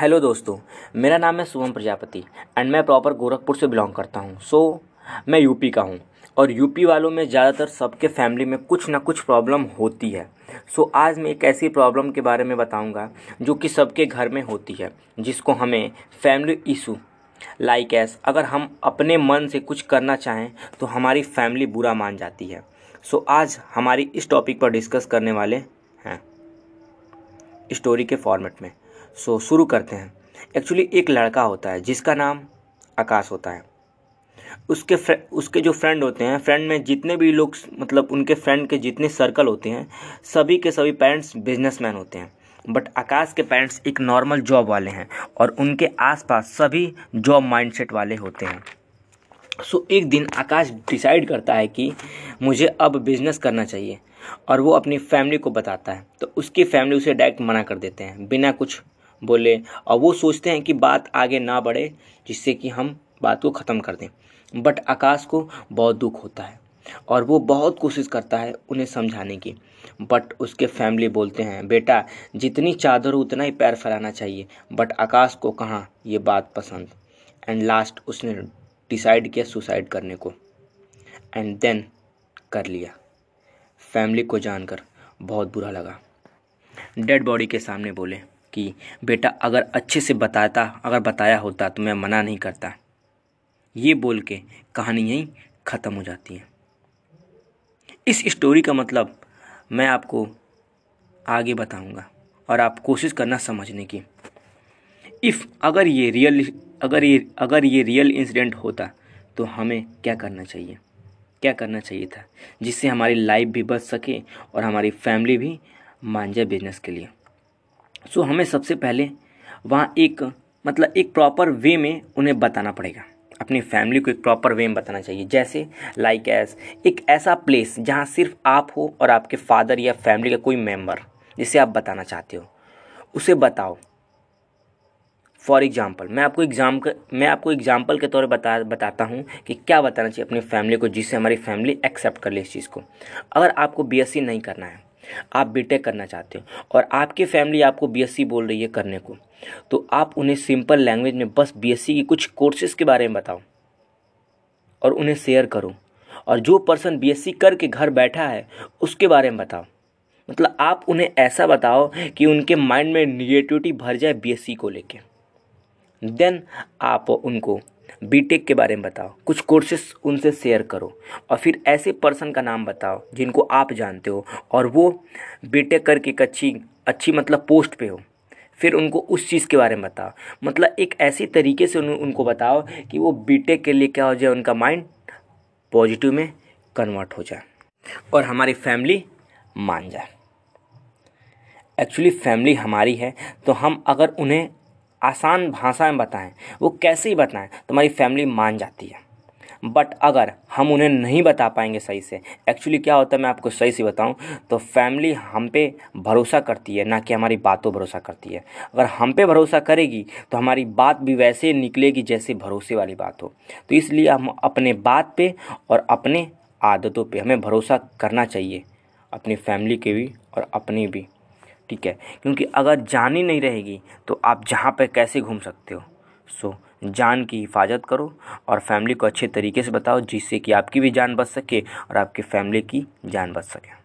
Hello दोस्तों मेरा नाम है शुभम प्रजापति एंड मैं प्रॉपर गोरखपुर से बिलोंग करता हूँ। सो so, मैं यूपी का हूँ और यूपी वालों में ज़्यादातर सबके फैमिली में कुछ ना कुछ प्रॉब्लम होती है। सो so, आज मैं एक ऐसी प्रॉब्लम के बारे में बताऊँगा जो कि सबके घर में होती है जिसको हमें फैमिली इशू लाइक एस अगर हम अपने मन से कुछ करना चाहें तो हमारी फैमिली बुरा मान जाती है। सो so, आज हमारी इस टॉपिक पर डिस्कस करने वाले हैं। स्टोरी के फॉर्मेट में। सो शुरू करते हैं। एक्चुअली एक लड़का होता है जिसका नाम आकाश होता है। उसके उसके जो फ्रेंड होते हैं फ्रेंड में जितने भी लोग मतलब उनके फ्रेंड के जितने सर्कल होते हैं सभी के सभी पेरेंट्स बिजनेसमैन होते हैं। बट आकाश के पेरेंट्स एक नॉर्मल जॉब वाले हैं और उनके आसपास सभी जॉब माइंडसेट वाले होते हैं। सो so, एक दिन आकाश डिसाइड करता है कि मुझे अब बिज़नेस करना चाहिए। और वो अपनी फैमिली को बताता है। तो उसकी फैमिली उसे डायरेक्ट मना कर देते हैं, बिना कुछ बोले। और वो सोचते हैं कि बात आगे ना बढ़े, जिससे कि हम बात को ख़त्म कर दें। बट आकाश को बहुत दुख होता है और वो बहुत कोशिश करता है उन्हें समझाने की। बट उसके फैमिली बोलते हैं, बेटा, जितनी चादर उतना ही पैर फैलाना चाहिए। बट आकाश को कहाँ, ये बात पसंद। एंड लास्ट उसने डिसाइड किया सुसाइड करने को। एंड देन कर लिया। फैमिली को जानकर बहुत बुरा लगा। डेड बॉडी के सामने बोले कि, बेटा, अगर अच्छे से बताता, अगर बताया होता तो मैं मना नहीं करता। ये बोल के कहानी यहीं ख़त्म हो जाती है। इस स्टोरी का मतलब मैं आपको आगे बताऊँगा और आप कोशिश करना समझने की। इफ़ अगर ये रियल, अगर ये अगर ये रियल इंसिडेंट होता तो हमें क्या करना चाहिए? क्या करना चाहिए था, जिससे हमारी लाइफ भी बच सके और हमारी फैमिली भी मान जाए बिज़नेस के लिए। सो हमें सबसे पहले वहाँ एक मतलब एक प्रॉपर वे में उन्हें बताना पड़ेगा। अपनी फैमिली को एक प्रॉपर वे में बताना चाहिए। जैसे लाइक एस एक ऐसा प्लेस जहाँ सिर्फ़ आप हो और आपके फादर या फैमिली का कोई मेंबर जिसे आप बताना चाहते हो, उसे बताओ। फॉर एग्ज़ाम्पल मैं आपको एग्ज़ाम मैं आपको एग्ज़ाम्पल के तौर पर बता, बताता हूँ कि क्या बताना चाहिए अपनी फैमिली को जिससे हमारी फैमिली एक्सेप्ट कर ले इस चीज़ को। अगर आपको बीएससी नहीं करना है, आप बीटेक करना चाहते हो और आपकी फैमिली आपको बीएससी बोल रही है करने को तो आप उन्हें सिंपल लैंग्वेज में बस बीएससी की कुछ कोर्सेज के बारे में बताओ और उन्हें शेयर करो और जो पर्सन बीएससी करके घर बैठा है, उसके बारे में बताओ। मतलब आप उन्हें ऐसा बताओ कि उनके माइंड में निगेटिविटी भर जाए बीएससी को लेके। देन आप उनको बीटेक के बारे में बताओ। कुछ कोर्सेस उनसे शेयर करो। और फिर ऐसे पर्सन का नाम बताओ जिनको आप जानते हो और वो बीटेक करके एक अच्छी अच्छी मतलब पोस्ट पे हो। फिर उनको उस चीज़ के बारे में बताओ। मतलब एक ऐसी तरीके से उन, उनको बताओ कि वो बीटेक के लिए क्या हो जाए उनका माइंड पॉजिटिव में कन्वर्ट हो जाए। और हमारी फैमिली मान जाए। एक्चुअली फैमिली हमारी है तो हम अगर उन्हें आसान भाषा में बताएँ, वो कैसे ही बताएँ तो हमारी फैमिली मान जाती है। बट अगर हम उन्हें नहीं बता पाएँगे सही से एक्चुअली क्या होता है, मैं आपको सही से बताऊँ तो फैमिली हम पे भरोसा करती है, ना कि हमारी बातों भरोसा करती है। अगर हम पे भरोसा करेगी तो हमारी बात भी वैसे निकलेगी जैसे भरोसे वाली बात हो। तो इसलिए हम अपने बात पे और अपने आदतों पे हमें भरोसा करना चाहिए, अपनी फैमिली के भी और अपनी भी। ठीक है, क्योंकि अगर जान ही नहीं रहेगी तो आप जहाँ पर कैसे घूम सकते हो? सो जान की हिफाजत करो और फैमिली को अच्छे तरीके से बताओ, जिससे कि आपकी भी जान बच सके और आपकी फैमिली की जान बच सके।